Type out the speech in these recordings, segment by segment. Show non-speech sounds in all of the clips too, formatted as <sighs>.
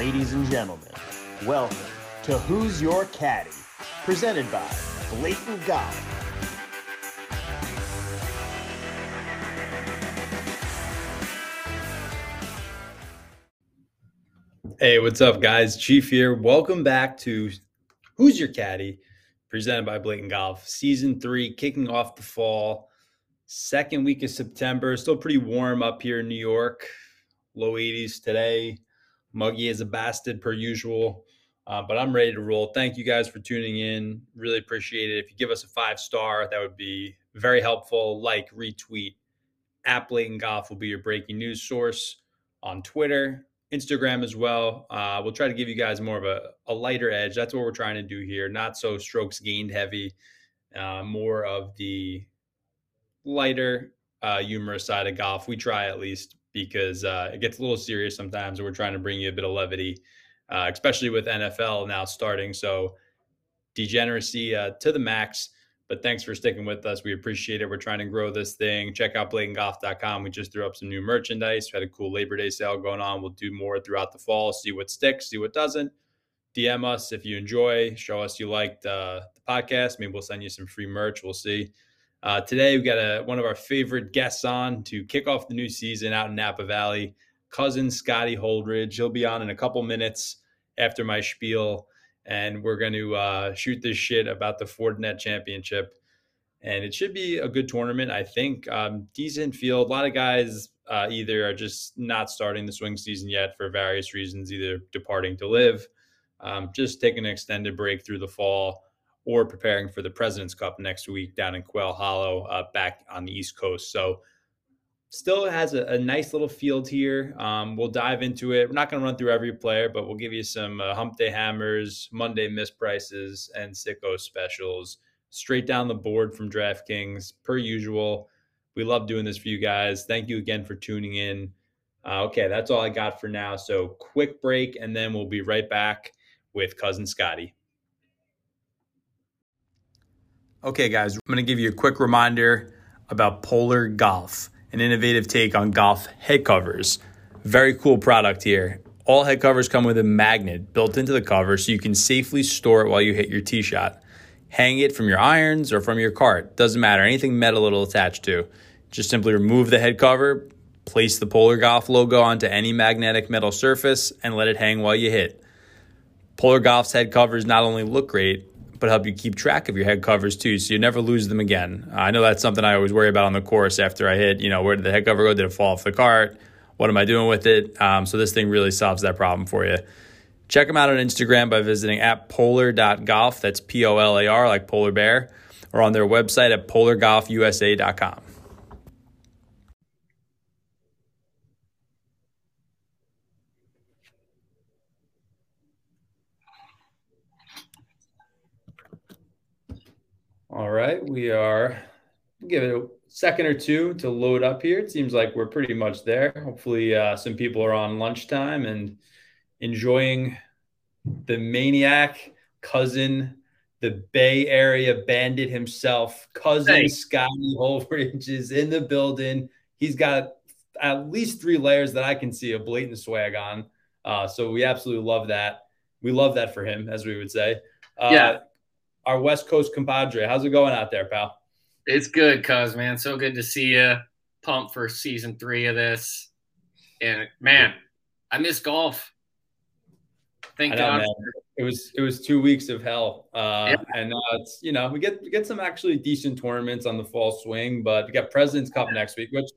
Ladies and gentlemen, welcome to Who's Your Caddy, presented by Blatant Golf. Hey, what's up, guys? Chief here. Welcome back to Who's Your Caddy, presented by Blatant Golf. Season three, kicking off the fall. Second week of September. Still pretty warm up here in New York. Low 80s today. Muggy as a bastard per usual. Uh, but I'm ready to roll. Thank you guys for tuning in. Really appreciate it. If you give us a five star, that would be very helpful. Like, retweet. At Blatant Golf will be your breaking news source on Twitter, Instagram as well. Uh, we'll try to give you guys more of a, a, lighter edge. That's what we're trying to do here. Not so strokes gained heavy, uh, more of the lighter, uh, humorous side of golf. We try at least because uh, it gets a little serious sometimes, and we're trying to bring you a bit of levity, uh, especially with NFL now starting. So degeneracy uh, to the max. But thanks for sticking with us. We appreciate it. We're trying to grow this thing. Check out blatantgolf.com. We just threw up some new merchandise. We had a cool Labor Day sale going on. We'll do more throughout the fall, see what sticks, see what doesn't. DM us if you enjoy. Show us you liked uh, the podcast. Maybe we'll send you some free merch. We'll see. Uh, today, we've got a, one of our favorite guests on to kick off the new season out in Napa Valley, cousin Scotty Holdridge. He'll be on in a couple minutes after my spiel, and we're going to uh, shoot this shit about the Fortinet Championship. And it should be a good tournament, I think. Um, decent field. A lot of guys uh, either are just not starting the swing season yet for various reasons, either departing to live, um, just taking an extended break through the fall or preparing for the President's Cup next week down in Quail Hollow, uh, back on the East Coast. So, still has a, a nice little field here. Um, we'll dive into it. We're not going to run through every player, but we'll give you some uh, Hump Day hammers, Monday misprices, and sicko specials straight down the board from DraftKings, per usual. We love doing this for you guys. Thank you again for tuning in. Uh, okay, that's all I got for now. So, quick break, and then we'll be right back with Cousin Scotty. Okay, guys, I'm going to give you a quick reminder about Polar Golf, an innovative take on golf head covers. Very cool product here. All head covers come with a magnet built into the cover so you can safely store it while you hit your tee shot. Hang it from your irons or from your cart. Doesn't matter. Anything metal it'll attach to. Just simply remove the head cover, place the Polar Golf logo onto any magnetic metal surface, and let it hang while you hit. Polar Golf's head covers not only look great, but help you keep track of your head covers too, so you never lose them again. I know that's something I always worry about on the course after I hit. You know, where did the head cover go? Did it fall off the cart? What am I doing with it? Um, so this thing really solves that problem for you. Check them out on Instagram by visiting at polar.golf. That's P O L A R, like polar bear, or on their website at polargolfusa.com. All right, we are give it a second or two to load up here. It seems like we're pretty much there. Hopefully, uh, some people are on lunchtime and enjoying the maniac cousin, the Bay Area bandit himself, cousin hey. Scotty Holdridge is in the building. He's got at least three layers that I can see a blatant swag on. Uh, so we absolutely love that. We love that for him, as we would say. Uh, yeah our West Coast compadre. How's it going out there, pal? It's good, cuz man. So good to see you. Pump for season three of this. And man, I miss golf. Thank know, God. Man. It was it was two weeks of hell, uh, yeah. and now it's you know we get we get some actually decent tournaments on the fall swing, but we got Presidents Cup next week, which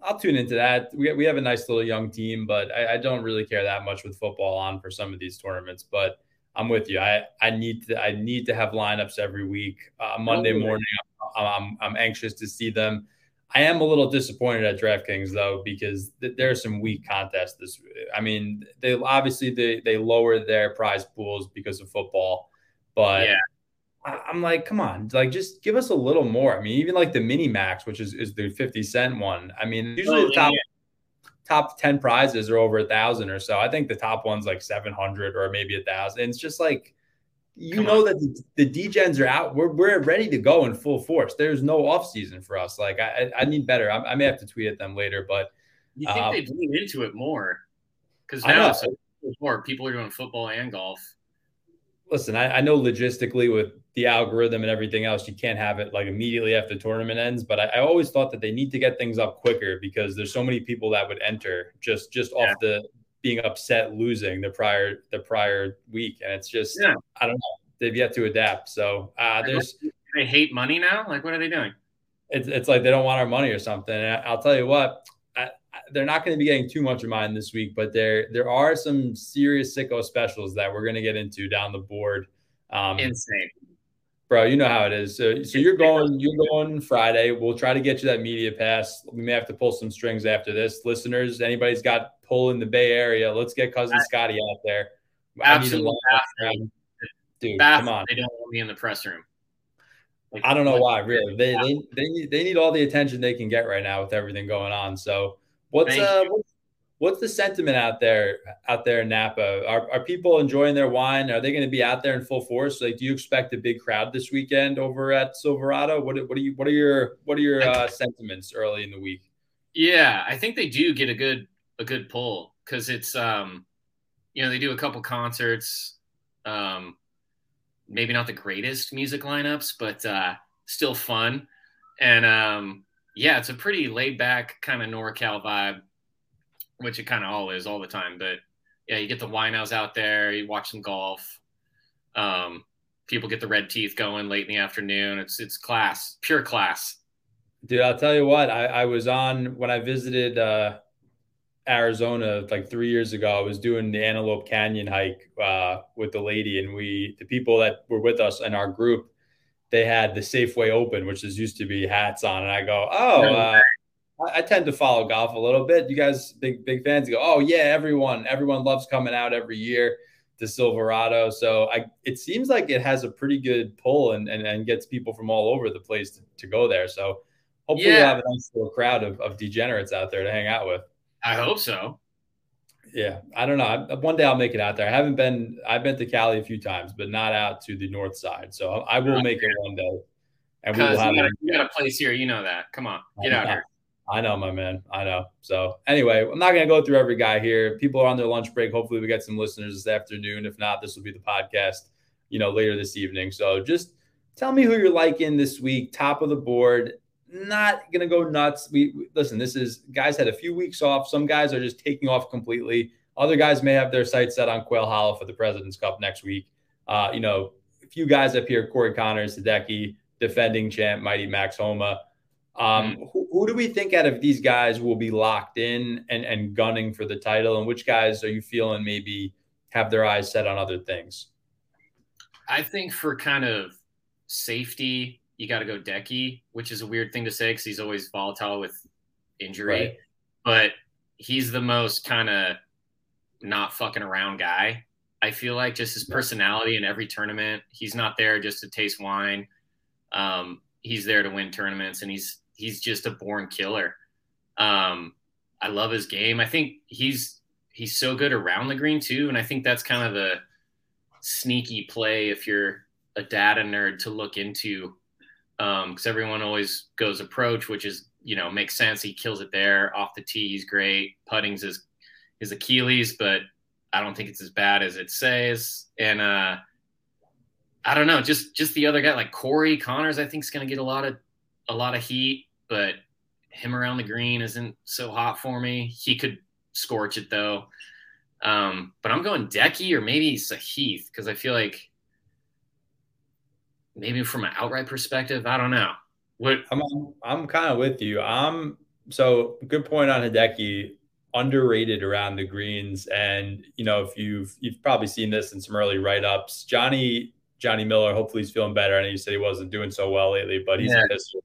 I'll tune into that. We we have a nice little young team, but I, I don't really care that much with football on for some of these tournaments. But I'm with you. I, I need to I need to have lineups every week. Uh, Monday morning, I'm, I'm, I'm anxious to see them. I am a little disappointed at DraftKings though because th- there are some weak contests. This, I mean, they obviously they they lowered their prize pools because of football, but yeah. I, am like, come on, like just give us a little more. I mean, even like the mini max, which is is the 50 cent one. I mean, usually oh, the top. Yeah top 10 prizes are over a thousand or so. I think the top one's like 700 or maybe a thousand. It's just like, you Come know on. that the, the degens are out. We're, we're ready to go in full force. There's no off season for us. Like I, I need better. I, I may have to tweet at them later, but you think um, they lean into it more because now so before. People are doing football and golf. Listen, I, I, know logistically with the algorithm and everything else, you can't have it like immediately after the tournament ends. But I, I always thought that they need to get things up quicker because there's so many people that would enter just just yeah. off the being upset losing the prior the prior week, and it's just yeah. I don't know. They've yet to adapt. So uh, there's they hate money now. Like, what are they doing? It's it's like they don't want our money or something. And I'll tell you what, I, they're not going to be getting too much of mine this week, but there there are some serious sicko specials that we're going to get into down the board. Um, Insane bro. You know how it is. So, so you're going, you're going Friday. We'll try to get you that media pass. We may have to pull some strings after this. Listeners, anybody's got pull in the Bay Area, let's get cousin Scotty out there. Absolutely, dude. Come on, they don't want me in the press room. Like, I don't know why. Really, they they they need, they need all the attention they can get right now with everything going on. So, what's uh, what's what's the sentiment out there out there in Napa? Are, are people enjoying their wine? Are they going to be out there in full force? Like, do you expect a big crowd this weekend over at Silverado? What what are you what are your what are your uh, sentiments early in the week? Yeah, I think they do get a good a good pull because it's um you know they do a couple concerts, um maybe not the greatest music lineups, but uh, still fun, and um yeah, it's a pretty laid back kind of NorCal vibe which it kind of all is all the time. But yeah, you get the winos out there, you watch some golf. Um, people get the red teeth going late in the afternoon. It's it's class, pure class. Dude, I'll tell you what. I, I was on when I visited uh, Arizona like three years ago. I was doing the Antelope Canyon hike uh, with the lady, and we the people that were with us in our group, they had the Safeway open, which is used to be hats on, and I go, oh. Uh, I, tend to follow golf a little bit. You guys big big fans go, oh yeah, everyone everyone loves coming out every year to Silverado. So I it seems like it has a pretty good pull and and, and gets people from all over the place to, to go there. So hopefully yeah. we'll have a nice little crowd of, of degenerates out there to hang out with. I hope so. Yeah, I don't know. One day I'll make it out there. I haven't been. I've been to Cali a few times, but not out to the north side. So I will make it one day. And we will have. You got, a, you got a place here. You know that. Come on, get out <laughs> here. I know, my man. I know. So anyway, I'm not to go through every guy here. People are on their lunch break. Hopefully, we get some listeners this afternoon. If not, this will be the podcast, you know, later this evening. So just tell me who you're liking this week. Top of the board. Not to go nuts. We, we listen. This is guys had a few weeks off. Some guys are just taking off completely. Other guys may have their sights set on Quail Hollow for the President's Cup next week. Uh, you know, a few guys up here: Corey Conners, Hideki, defending champ, Mighty Max Homa. Um, mm. who, who, do we think out of these guys will be locked in and, and gunning for the title? And which guys are you feeling maybe have their eyes set on other things? I think for kind of safety, you got to go Decky, which is a weird thing to say because he's always volatile with injury. Right. But he's the most kind of not fucking around guy. I feel like just his personality in every tournament. He's not there just to taste wine. Um, he's there to win tournaments, and he's he's just a born killer. Um, I love his game. I think he's he's so good around the green too, and I think that's kind of a sneaky play if you're a data nerd to look into, because um, everyone always goes approach, which is you know makes sense. He kills it there off the tee. He's great. Putting's his his Achilles, but I don't think it's as bad as it says. And uh, I don't know, just just the other guy like Corey Conners, I think is going to get a lot of a lot of heat, but him around the green isn't so hot for me. He could scorch it though. Um, but I'm going Decky or maybe Sahith because I feel like maybe from an outright perspective, I don't know. What I'm I'm kind of with you. I'm so good point on Hideki, underrated around the greens. And you know, if you've you've probably seen this in some early write ups, Johnny Johnny Miller. Hopefully, he's feeling better. I know you said he wasn't doing so well lately, but he's yeah. a pistol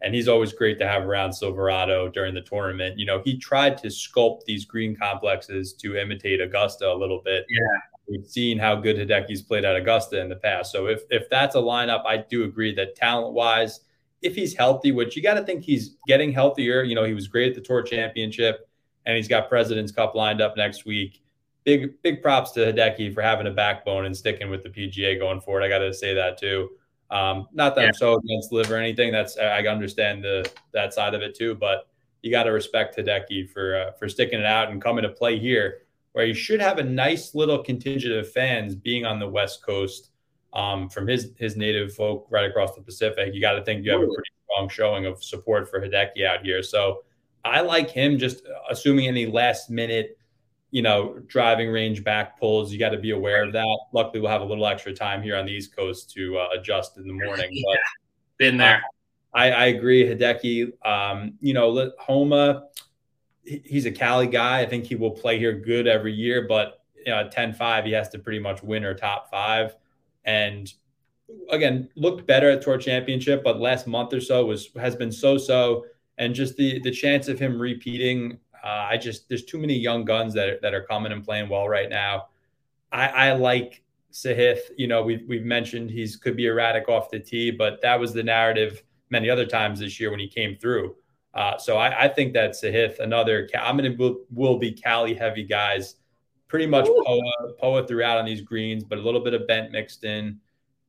and he's always great to have around Silverado during the tournament. You know, he tried to sculpt these green complexes to imitate Augusta a little bit. Yeah. We've seen how good Hideki's played at Augusta in the past. So if if that's a lineup, I do agree that talent wise, if he's healthy, which you got to think he's getting healthier. You know, he was great at the Tour Championship, and he's got President's Cup lined up next week. Big big props to Hideki for having a backbone and sticking with the PGA going forward. I got to say that too. Um, not that yeah. I'm so against LIV or anything. That's I understand the that side of it too, but you got to respect Hideki for uh, for sticking it out and coming to play here. where he should have a nice little contingent of fans being on the West Coast um, from his his native folk right across the Pacific. You got to think you have a pretty strong showing of support for Hideki out here. So I like him. Just assuming any last minute, you know, driving range back pulls, you got to be aware of that. Luckily, we'll have a little extra time here on the East Coast to uh, adjust in the morning. yeah, but been there. Uh, I, I agree, Hideki. Um, you know, Homa he's a Cali guy. I think he will play here good every year, but you know, at 10-5, he has to pretty much win or top five. And again, looked better at tour championship, but last month or so was has been so-so. And just the the chance of him repeating, uh, I just there's too many young guns that are, that are coming and playing well right now. I, I like Sahith. You know, we've we've mentioned he's could be erratic off the tee, but that was the narrative many other times this year when he came through. Uh, so I, I, think that Sahith, another, I'm going to will, will be Cali heavy guys, pretty much Poa, Poa throughout on these greens, but a little bit of bent mixed in.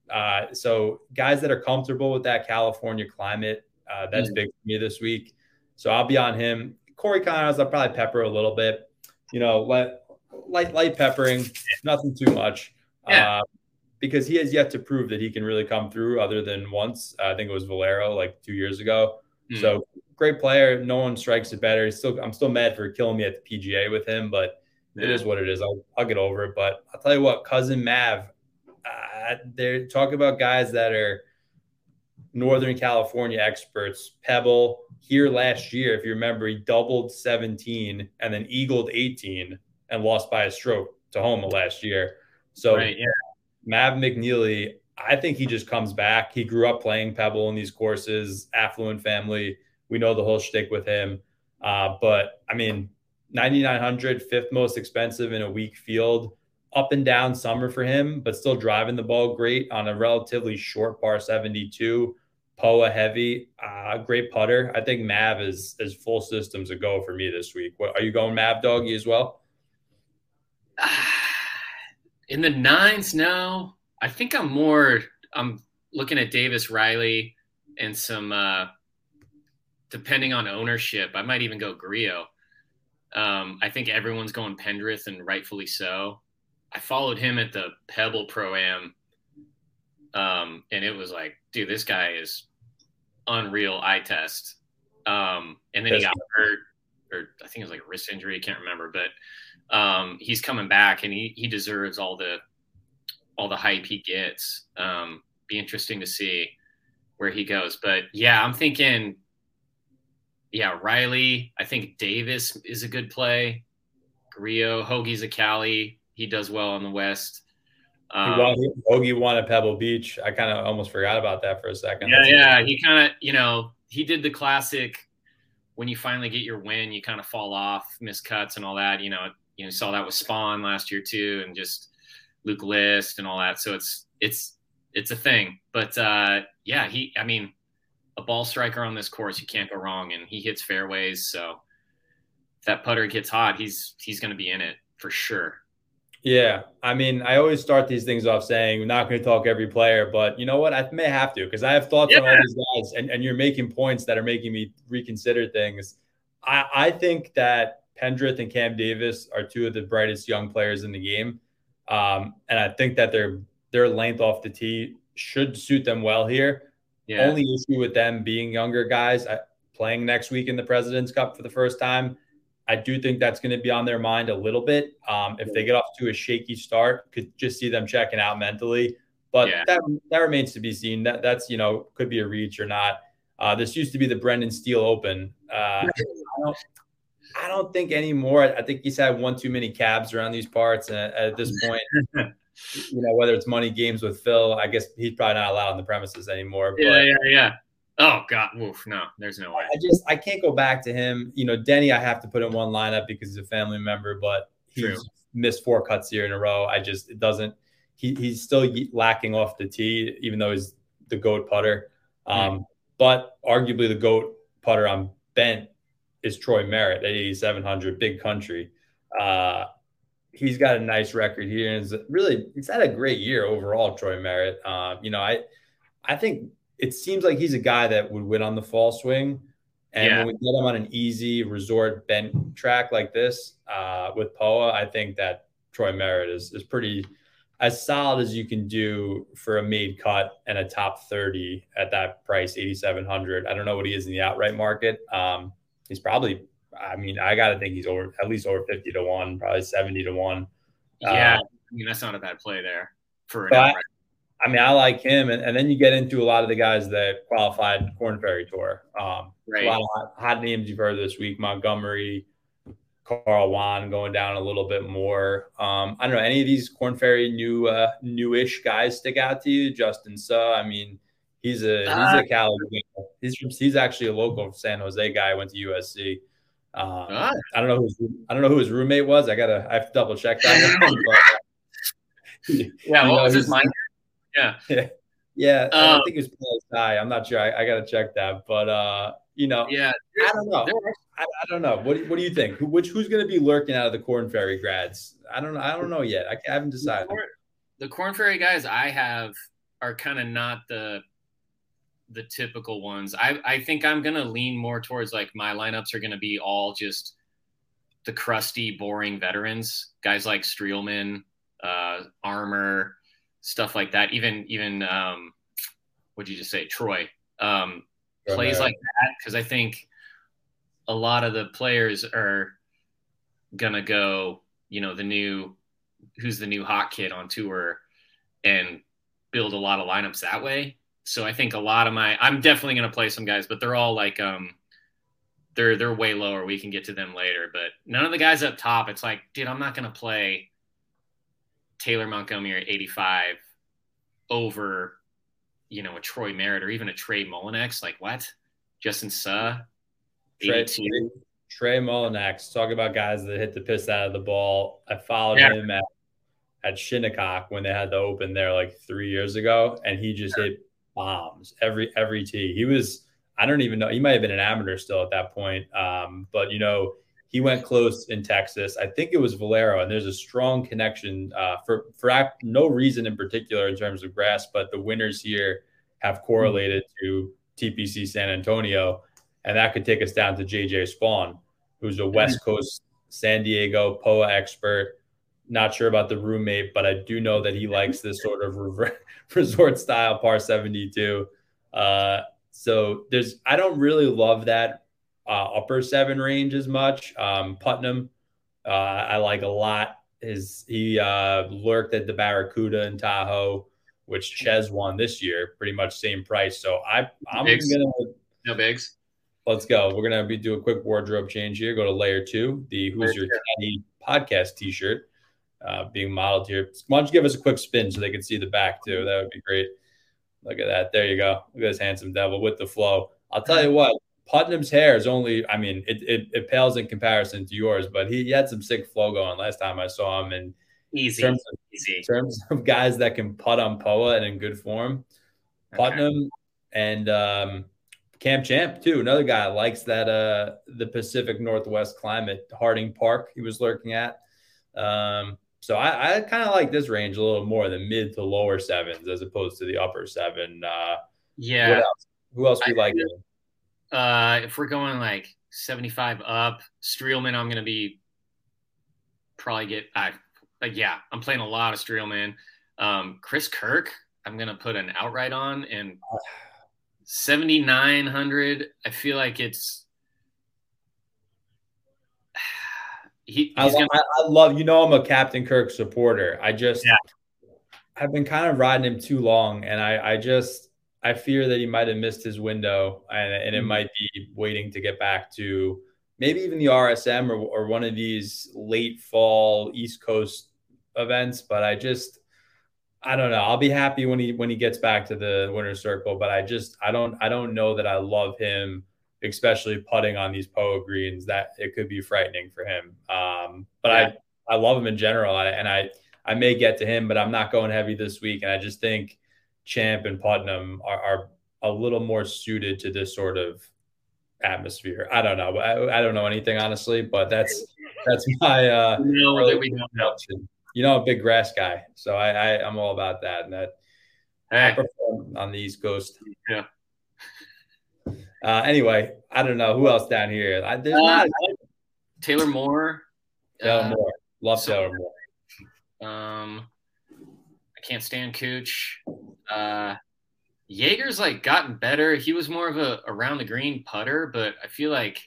Uh, so guys that are comfortable with that California climate, uh, that's mm. big for me this week. So I'll be on him. Corey Conners, I'll probably pepper a little bit. You know, light light, light peppering, nothing too much. Yeah. Uh, because he has yet to prove that he can really come through other than once. I think it was Valero like two years ago. Mm. So great player. No one strikes it better. still, I'm still mad for killing me at the PGA with him, but yeah. it is what it is. I'll, I'll get over it. But I'll tell you what, cousin Mav, uh, they're talking about guys that are Northern California experts. Pebble here last year, if you remember, he doubled 17 and then eagled 18 and lost by a stroke to Homa last year. So right, yeah. Mav McNealy, I think he just comes back. He grew up playing Pebble in these courses, affluent family we know the whole shtick with him. Uh, but I mean, 9,900, fifth most expensive in a weak field, up and down summer for him, but still driving the ball great on a relatively short par 72. Poa heavy, uh, great putter. I think Mav is is full systems a go for me this week. What, are you going Mav doggy as well? <sighs> In the nines, no. I think I'm more. I'm looking at Davis Riley and some uh, depending on ownership, I might even go Grillo. Um, I think everyone's going Pendrith, and rightfully so. I followed him at the Pebble Pro Am, um, and it was like, dude, this guy is unreal eye test. Um, and then he got hurt, or I think it was like a wrist injury. I can't remember, but um, he's coming back, and he he deserves all the all the hype he gets. Um, be interesting to see where he goes, but yeah, I'm thinking yeah, Riley. I think Davis is a good play. Grillo, Hoagie's a Cali. He does well on the West. Um, he won, Hoagie won at Pebble Beach. I kind of almost forgot about that for a second. Yeah, That's yeah. He kind of, you know, he did the classic. When you finally get your win, you kind of fall off, miss cuts and all that. You know, you know, saw that with Spaun last year too, and just Luke List and all that. So it's it's it's a thing. But uh, yeah, he. I mean, a ball striker on this course, you can't go wrong, and he hits fairways. So if that putter gets hot, he's he's going to be in it for sure. Yeah, I mean, I always start these things off saying we're not going to talk every player, but you know what? I may have to because I have thoughts yeah. on all these guys, and, and you're making points that are making me reconsider things. I, I think that Pendrith and Cam Davis are two of the brightest young players in the game, um, and I think that their their length off the tee should suit them well here. Yeah. Only issue with them being younger guys uh, playing next week in the President's Cup for the first time. I do think that's going to be on their mind a little bit. Um, if they get off to a shaky start, could just see them checking out mentally. But yeah. that that remains to be seen. That that's you know could be a reach or not. Uh, this used to be the Brendan Steele Open. Uh, I, don't, I don't think anymore. I think he's had one too many cabs around these parts, and at this point, <laughs> you know, whether it's money games with Phil, I guess he's probably not allowed on the premises anymore. Yeah, but, yeah, yeah. Oh God, woof, no, there's no way. I just I can't go back to him. You know, Denny, I have to put in one lineup because he's a family member, but he's True. missed four cuts here in a row. I just it doesn't. He he's still lacking off the tee, even though he's the goat putter. Um, But arguably the goat putter on bent is Troy Merritt at 8,700, big country. Uh, he's got a nice record here and really he's had a great year overall troy merritt uh, you know i i think it seems like he's a guy that would win on the fall swing And Yeah. when we get him on an easy resort bent track like this uh, with Poa, I think that Troy Merritt is is pretty as solid as you can do for a made cut and a top 30 at that price, 8,700. I don't know what he is in the outright market. Um, he's probably, I mean, I got to think he's over at least over 50 to one, probably 70 to one. Yeah, Uh, I mean that's not a bad play there for an outright. I mean, I like him. And, and then you get into a lot of the guys that qualified Korn Ferry Tour. Um, Right. A lot of hot, names you've heard this week Montgomery, Carl Yuan going down a little bit more. Um, I don't know. Any of these Korn Ferry new, uh, newish guys stick out to you? Justin Suh. I mean, he's a he's Uh, a Cali. He's from, he's actually a local San Jose guy. Went to USC. Um, Ah. I don't know who I don't know who his roommate was. I gotta I have to double check that. <laughs> <laughs> but, <laughs> Yeah, you what know, was his mind? Yeah, <laughs> Yeah, I Um, think it was High. I'm not sure. I, I got to check that, but uh, you know, yeah. I don't know. I, I don't know. What do, what do you think? Who, which who's going to be lurking out of the Korn Ferry grads? I don't know. I don't know yet. I, I haven't decided. The Korn Ferry guys I have are kind of not the the typical ones. I I think I'm gonna lean more towards like my lineups are gonna be all just the crusty, boring veterans, guys like Streelman, uh, Armour, stuff like that. Even even um, what'd you just say, Troy? Um, plays like that because I think a lot of the players are gonna go, you know, the new who's the new hot kid on tour and build a lot of lineups that way. So I think a lot of my I'm definitely gonna play some guys, but they're all like um they're they're way lower. We can get to them later, but none of the guys up top, it's like, dude, I'm not gonna play Taylor Montgomery at 85 over you know a Troy Merritt or even a Trey Mullinax. Like what? Justin Suh, Trey, 82. Trey Mullinax. Talk about guys that hit the piss out of the ball. I followed Yeah. him at at Shinnecock when they had the open there like three years ago, and he just hit bombs every every tee. He was I don't even know. He might have been an amateur still at that point, um, but you know he went close in Texas. I think it was Valero, and there's a strong connection uh, for for act- no reason in particular in terms of grass, but the winners here have correlated to TPC San Antonio, and that could take us down to JJ Spaun, who's a West Coast San Diego POA expert. Not sure about the roommate, but I do know that he likes this <laughs> sort of <laughs> resort style par 72. Uh, so there's, I don't really love that upper seven range as much. Um, Putnam, uh, I like a lot. His he uh, lurked at the Barracuda in Tahoe, which Chez won this year, pretty much same price. So I I'm gonna No bigs. let's go. We're gonna be do a quick wardrobe change here. Go to layer two, the Who's Your Caddy podcast T-shirt, uh, being modeled here. Why don't you give us a quick spin so they can see the back too? That would be great. Look at that. There you go. Look at this handsome devil with the flow. I'll tell you what. Putnam's hair is only, I mean, it, it, it pales in comparison to yours, but he, he had some sick flow going last time I saw him. And in Easy. terms of, Easy. in terms of guys that can putt on POA and in good form, Okay. Putnam and um, Cam Champ too. Another guy likes that uh, the Pacific Northwest climate. Harding Park, he was lurking at. Um, so I, I kind of like this range a little more, the mid to lower sevens as opposed to the upper seven. Uh, Yeah. What else? Who else we like? Uh, if we're going like 75 up, Streelman, I'm going to be probably get, I, like, yeah, I'm playing a lot of Streelman. Um, Chris Kirk, I'm going to put an outright on and 7,900. I feel like it's, <sighs> he, I, going I, I love you know I'm a Captain Kirk supporter. I just Yeah. I've been kind of riding him too long, and I I just I fear that he might have missed his window, and, and it Mhm. might be waiting to get back to maybe even the RSM or, or one of these late fall East Coast events. But I just I don't know. I'll be happy when he when he gets back to the winner's circle, but I just I don't I don't know that I love him, especially putting on these POA greens. That it could be frightening for him. Um, but Yeah. I I love him in general, I, and I I may get to him, but I'm not going heavy this week. And I just think Champ and Putnam are, are a little more suited to this sort of atmosphere. I don't know. I, I don't know anything honestly, but that's that's <laughs> my uh, no, early that we don't know. You know, a big grass guy, so I, I I'm all about that. And that I Hey, on the East Coast. Yeah. Uh, anyway, I don't know who else down here. I, there's Uh, not Taylor Moore. Taylor uh, Moore. Love so- Taylor Moore. Um, I can't stand Cooch. Uh, Jaeger's like gotten better. He was more of a around the green putter, but I feel like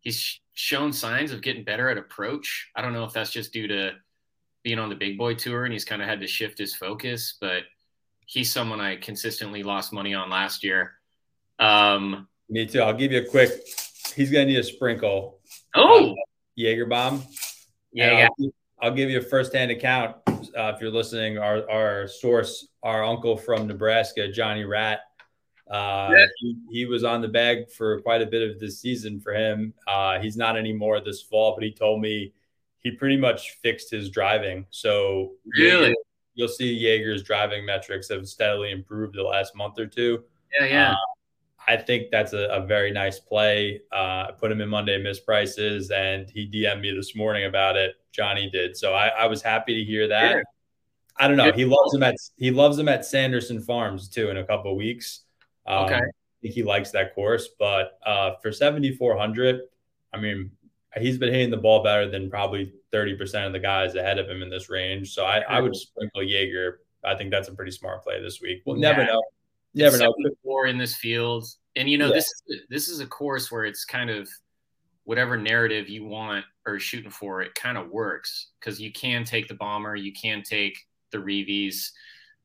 he's shown signs of getting better at approach. I don't know if that's just due to being on the big boy tour and he's kind of had to shift his focus, but he's someone I consistently lost money on last year. Um, Me too. I'll give you a quick. He's gonna need a sprinkle. oh, Jaeger bomb. yeah, yeah. I'll, I'll give you a firsthand account. Uh, if you're listening, our, our source, our uncle from Nebraska, Johnny Rat, uh, Yeah. he, he was on the bag for quite a bit of this season for him. Uh, he's not anymore this fall, but he told me he pretty much fixed his driving. So Really? Jaeger- you'll see Jaeger's driving metrics have steadily improved the last month or two. Yeah, yeah. Uh, I think that's a, a very nice play. Uh, I put him in Monday miss prices, and he DM'd me this morning about it. Johnny did, so I, I was happy to hear that. I don't know. He loves him at he loves him at Sanderson Farms too in a couple of weeks. Um, Okay. I think he likes that course, but uh, for seventy four hundred, I mean, he's been hitting the ball better than probably thirty percent of the guys ahead of him in this range. So I, I would sprinkle Jaeger. I think that's a pretty smart play this week. We'll never Yeah. Know. Never know. 74 in this field, and you know Yeah. this is this is a course where it's kind of whatever narrative you want or shooting for, it kind of works because you can take the bomber, you can take the Reeves,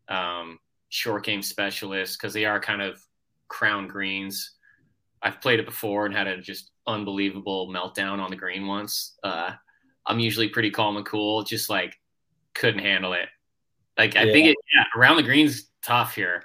um, short game specialists because they are kind of crown greens. I've played it before and had a just unbelievable meltdown on the green once. Uh, I'm usually pretty calm and cool, just like couldn't handle it. Like I Yeah. think it yeah, around the greens tough here.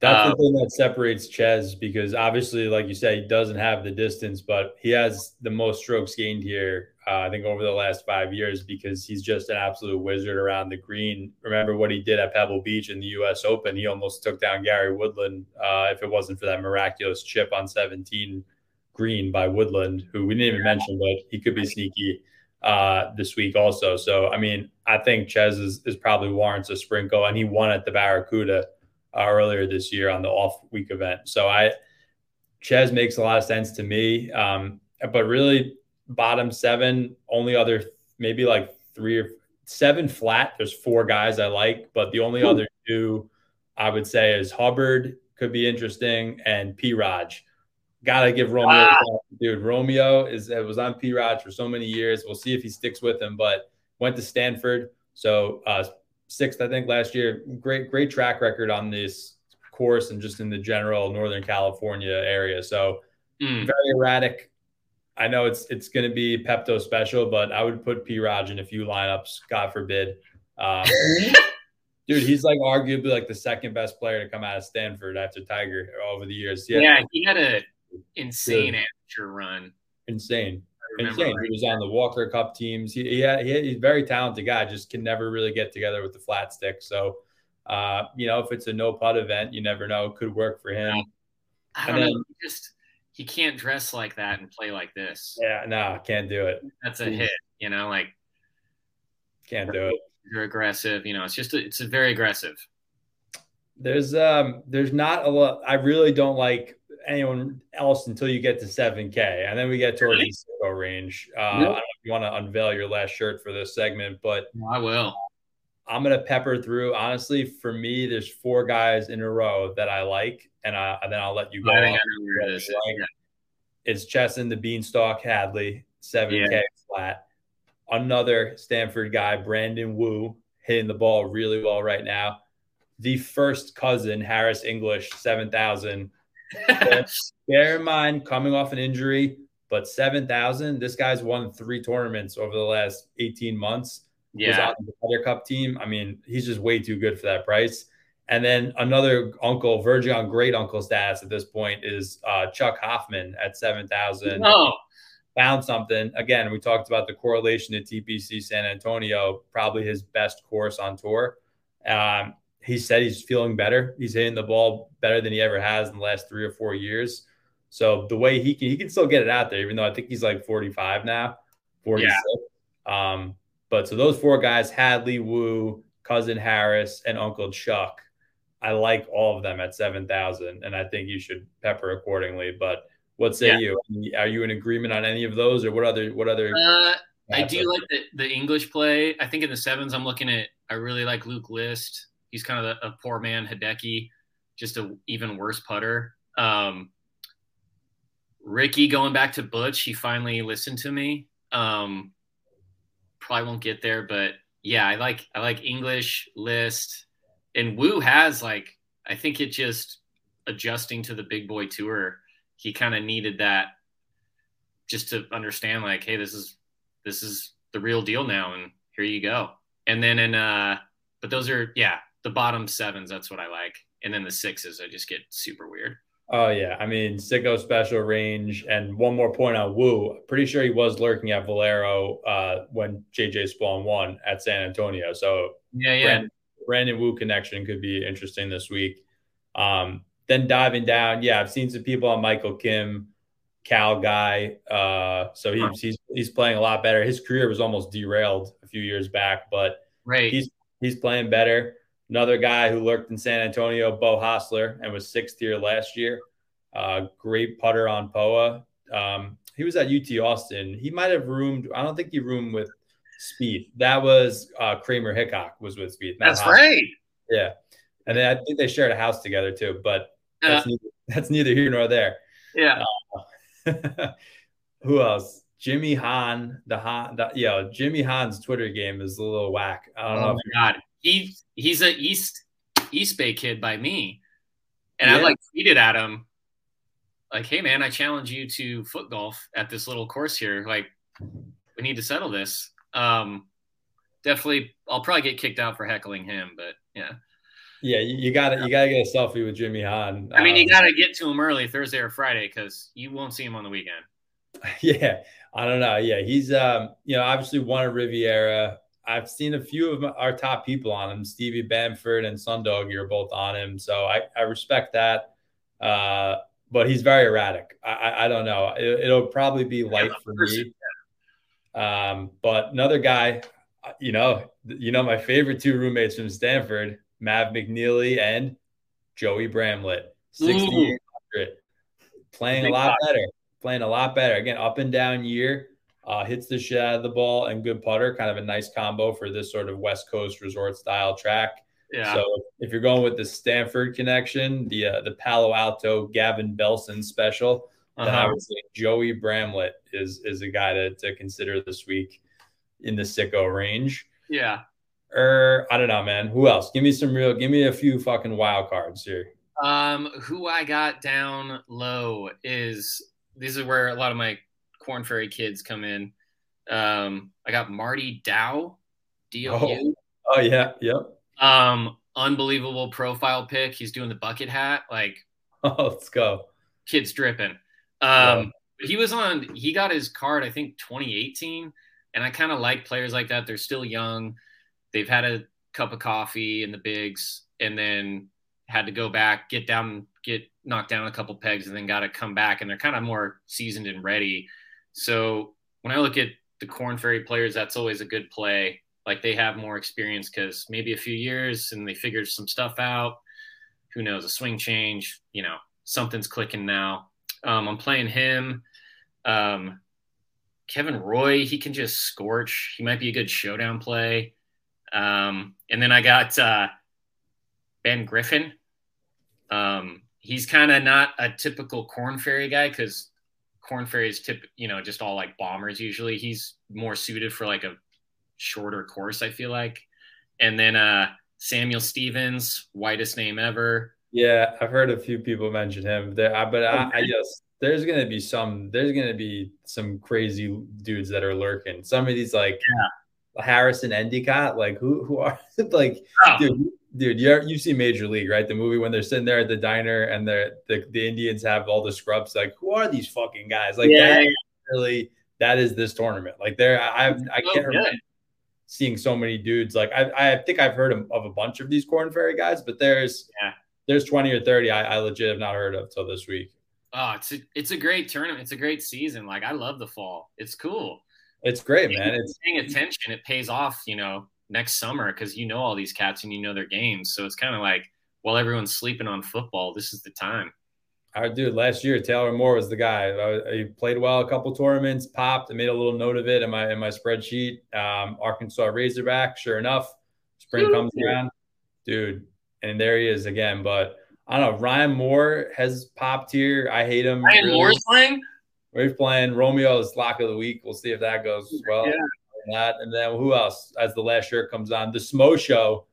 That's Uh, the thing that separates Chez because obviously, like you said, he doesn't have the distance, but he has the most strokes gained here. Uh, I think over the last five years because he's just an absolute wizard around the green. Remember what he did at Pebble Beach in the U.S. Open? He almost took down Gary Woodland uh, if it wasn't for that miraculous chip on 17 green by Woodland, who we didn't even mention, but he could be sneaky uh, this week also. So, I mean, I think Chez is, is probably warrants a sprinkle, and he won at the Barracuda uh, earlier this year on the off week event. So I Chez makes a lot of sense to me. Um, but really bottom seven, only other maybe like three or seven flat. There's four guys I like, but the only Ooh. other two I would say is Hubbard could be interesting and P Raj. Gotta give Romeo, Ah. dude. Romeo is it was on P Raj for so many years. We'll see if he sticks with him, but went to Stanford. So uh, sixth, I think, last year. Great, great track record on this course and just in the general Northern California area. So Mm. very erratic. I know it's it's going to be Pepto special, but I would put P Raj in a few lineups. God forbid. Um, <laughs> dude, he's like arguably like the second best player to come out of Stanford after Tiger over the years. Yeah. Yeah, he had a insane Good. amateur run. insane. I remember Insane. right. He was on the Walker Cup teams. He, he, had, he had- he's a very talented guy, just can never really get together with the flat stick. So, uh, you know, if it's a no putt event, you never know. It Could work for him. I and don't then- know. He just he can't dress like that and play like this. Yeah, no, can't do it. That's a hit. You know, like Can't do it. you're aggressive. You know, it's just a, it's a very aggressive. There's um there's not a lot I really don't like anyone else until you get to 7k and then we get towards Really? the Sicko range. Uh I don't know if you want to unveil your last shirt for this segment, but I will. I'm gonna pepper through. Honestly, for me, there's four guys in a row that I like, and, I, and then I'll let you go. I think I know where this is. Like, It's Chesson, the Beanstalk Hadley, 7K Yeah. flat. Another Stanford guy, Brandon Wu, hitting the ball really well right now. The first cousin, Harris English, 7,000. Bear in mind, coming off an injury, but 7,000. This guy's won three tournaments over the last 18 months yeah. on the Ryder Cup team. I mean, he's just way too good for that price. And then another uncle, verging on great uncle status at this point, is uh, Chuck Hoffman at 7,000. No. Found something. Again, we talked about the correlation to TPC San Antonio, probably his best course on tour. Um, he said he's feeling better. He's hitting the ball better than he ever has in the last three or four years. So the way he can, he can still get it out there, even though I think he's like 45 now, 46. Um, but so those four guys, Hadley, Wu, cousin Harris, and Uncle Chuck. I like all of them at seven thousand, and I think you should pepper accordingly. But what say yeah. you? Are you in agreement on any of those, or what other what other? Uh, I do like the, the English play. I think in the sevens, I'm looking at. I really like Luke List. He's kind of a, a poor man Hideki, just a even worse putter. Um, Ricky going back to Butch, he finally listened to me. Um, probably won't get there, but yeah, I like I like English list, and Wu has like I think it just adjusting to the big boy tour. He kind of needed that just to understand like, hey, this is this is the real deal now, and here you go. And then in uh, but those are yeah the bottom sevens. That's what I like, and then the sixes I just get super weird. Oh yeah, I mean Sicko special range, and one more point on Wu. Pretty sure he was lurking at Valero uh, when JJ Spaun won at San Antonio. So yeah, yeah. Brandon, Brandon Wu connection could be interesting this week. Um, then diving down, yeah, I've seen some people on Michael Kim, Cal guy. Uh, so he's he's he's playing a lot better. His career was almost derailed a few years back, but right. he's he's playing better. Another guy who lurked in San Antonio, Beau Hossler, and was sixth here last year. Uh, great putter on POA. Um, he was at UT Austin. He might have roomed. I don't think he roomed with Spieth. That was uh, Kramer Hickok was with Spieth. That's Hossler. right. Yeah, and then I think they shared a house together too. But that's, uh, neither, that's neither here nor there. Yeah. Uh, <laughs> who else? Jimmy Hahn, the Hahn, the, know, Jimmy Hahn's Twitter game is a little whack. I don't oh know. my god, he he's a East East Bay kid by me, and yeah. I like tweeted at him like, "Hey man, I challenge you to foot golf at this little course here. Like, we need to settle this." Um, definitely, I'll probably get kicked out for heckling him, but yeah. Yeah, you, got to you got to get a selfie with Jimmy Hahn. I mean, um, you got to get to him early Thursday or Friday because you won't see him on the weekend. <laughs> Yeah, I don't know. Yeah, he's um, you know, obviously won a Riviera. I've seen a few of our top people on him. Stevie Bamford and Sundog, you're both on him, so I, I respect that. Uh, but he's very erratic. I, I, don't know. It, will probably be light for me. Um, but another guy, uh, you know, you know, my favorite two roommates from Stanford, Mav McNealy and Joey Bramlett, 6,800, playing a lot better, playing a lot better. Again, up and down year uh, hits the shit out of the ball and good putter. Kind of a nice combo for this sort of West Coast resort style track. Yeah. So if you're going with the Stanford connection, the uh, the Palo Alto Gavin Belson special, uh-huh. then I uh-huh. would say Joey Bramlett is is a guy to, to consider this week in the sicko range. Yeah. Or er, I don't know, man. Who else? Give me some real. Give me a few fucking wild cards here. Um, who I got down low is this is where a lot of my Korn Ferry kids come in. Um, I got Marty Dou, D O U. Oh, oh yeah, yep. Um, unbelievable profile pic. He's doing the bucket hat. Like, oh, <laughs> let's go. Kid's dripping. Um, yeah. he was on. He got his card, I think, 2018. And I kind of like players like that. They're still young. They've had a cup of coffee in the bigs, and then had to go back, get down, get knocked down a couple pegs, and then got to come back. And they're kind of more seasoned and ready. So when I look at the Korn Ferry players, that's always a good play. Like they have more experience because maybe a few years and they figured some stuff out. Who knows? A swing change, you know, something's clicking now. Um, I'm playing him. Um, Kevin Roy, he can just scorch. He might be a good showdown play. Um, and then I got uh, Ben Griffin. Um, he's kind of not a typical Korn Ferry guy because Korn Ferry is tip, you know, just all like bombers usually. He's more suited for like a shorter course, I feel like. And then uh Samuel Stevens, whitest name ever. Yeah, I've heard a few people mention him there, but I, I just there's gonna be some there's gonna be some crazy dudes that are lurking. Some of these like yeah. Harrison Endicott, like who who are <laughs> like oh. dude dude, you you see Major League, right? The movie when they're sitting there at the diner and the, the Indians have all the scrubs. Like, who are these fucking guys? Like, yeah, really that is this tournament. Like, there, I I can't remember seeing so many dudes. Like, I I think I've heard of, of a bunch of these Korn Ferry guys, but there's yeah. there's twenty or thirty I, I legit have not heard of till this week. Oh, it's a, it's a great tournament. It's a great season. Like, I love the fall. It's cool. It's great, man. It's paying attention. It pays off. You know, next summer because you know all these cats and you know their games. So it's kind of like while everyone's sleeping on football, this is the time. Right, dude. Last year, Taylor Moore was the guy. He played well a couple tournaments, popped. I made a little note of it in my in my spreadsheet. Um, Arkansas Razorback. Sure enough, spring comes around, dude, and there he is again. But I don't know. Ryan Moore has popped here. I hate him. Ryan really. Moore's playing. We're playing Romeo's lock of the week. We'll see if that goes as well. Yeah. That and then who else? As the last shirt comes on, the Smo Show.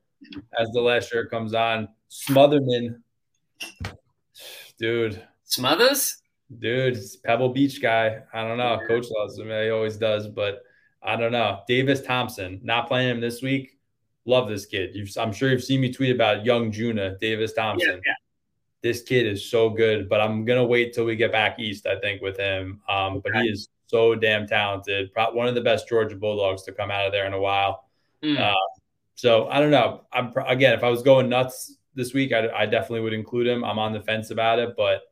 As the last shirt comes on, Smotherman dude. Smothers? Dude, Pebble Beach guy. I don't know. Coach loves him. He always does, but I don't know. Davis Thompson, not playing him this week. Love this kid. You've, I'm sure you've seen me tweet about young Juna, Davis Thompson. Yeah, yeah. This kid is so good, but I'm gonna wait till we get back east. I think with him, um, but he is so damn talented. Probably one of the best Georgia Bulldogs to come out of there in a while. Mm. Uh, so I don't know. I'm again, if I was going nuts this week, I, I definitely would include him. I'm on the fence about it, but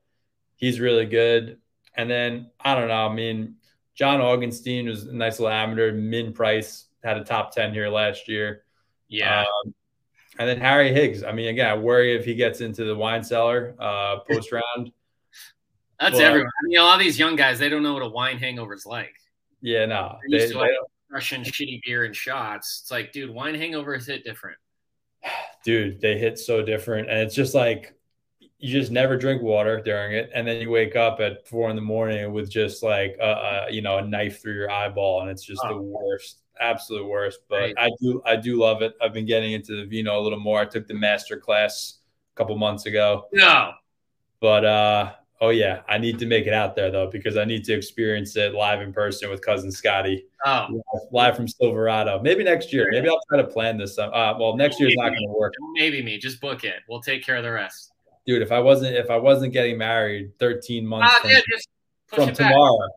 he's really good. And then I don't know. I mean, John Augenstein was a nice little amateur. Min Price had a top 10 here last year. Yeah. Um, and then Harry Higgs. I mean, again, I worry if he gets into the wine cellar uh, post round. That's but, everyone. I mean, a lot of these young guys, they don't know what a wine hangover is like. Yeah, no. They, used to like Russian shitty beer and shots. It's like, dude, wine hangovers hit different <sighs> dude, they hit so different. And it's just like you just never drink water during it, and then you wake up at four in the morning with just like a, a you know a knife through your eyeball, and it's just oh. the worst, absolute worst. But right. I do I do love it. I've been getting into the vino a little more. I took the master class a couple months ago. No, but uh Oh yeah, I need to make it out there though because I need to experience it live in person with cousin Scotty. Oh, live from Silverado. Maybe next year. Maybe I'll try to plan this. Uh, well, next year's not going to work. Maybe me. Just book it. We'll take care of the rest. Dude, if I wasn't if I wasn't getting married 13 months ah, from, yeah, from tomorrow,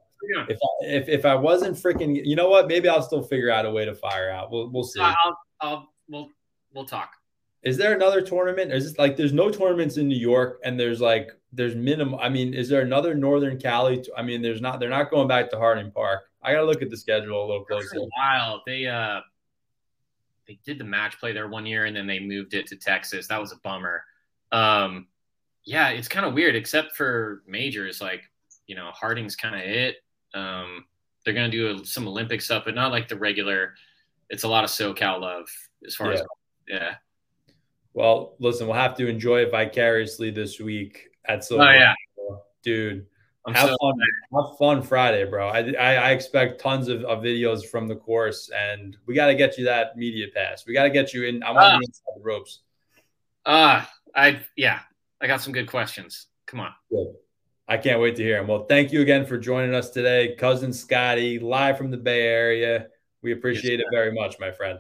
if I, if if I wasn't freaking, you know what? Maybe I'll still figure out a way to fire out. We'll we'll see. I'll, I'll we'll we'll talk. Is there another tournament? Is this like there's no tournaments in New York and there's like there's minimum. I mean, is there another Northern Cali? I mean, there's not. They're not going back to Harding Park. I got to look at the schedule a little closer. a while, they uh, they did the match play there one year, and then they moved it to Texas. That was a bummer. Um, yeah, it's kind of weird, except for majors. Like, you know, Harding's kind of it. Um, they're gonna do some Olympic stuff, but not like the regular. It's a lot of SoCal love as far yeah. as yeah. Well, listen, we'll have to enjoy it vicariously this week at so. Oh yeah, dude. I'm have so fun. Have fun Friday, bro. I, I, I expect tons of, of, videos from the course, and we got to get you that media pass. We got to get you in. I want uh, you inside the ropes. Uh I yeah, I got some good questions. Come on. Good. I can't wait to hear them. Well, thank you again for joining us today, cousin Scotty, live from the Bay Area. We appreciate yes, it very much, my friend.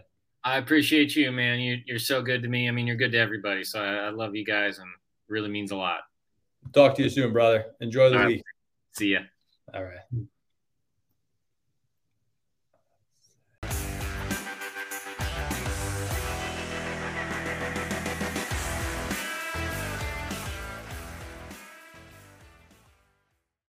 I appreciate you, man. You, are so good to me. I mean, you're good to everybody. So I, I love you guys, and really means a lot. Talk to you soon, brother. Enjoy the week. See ya. All right.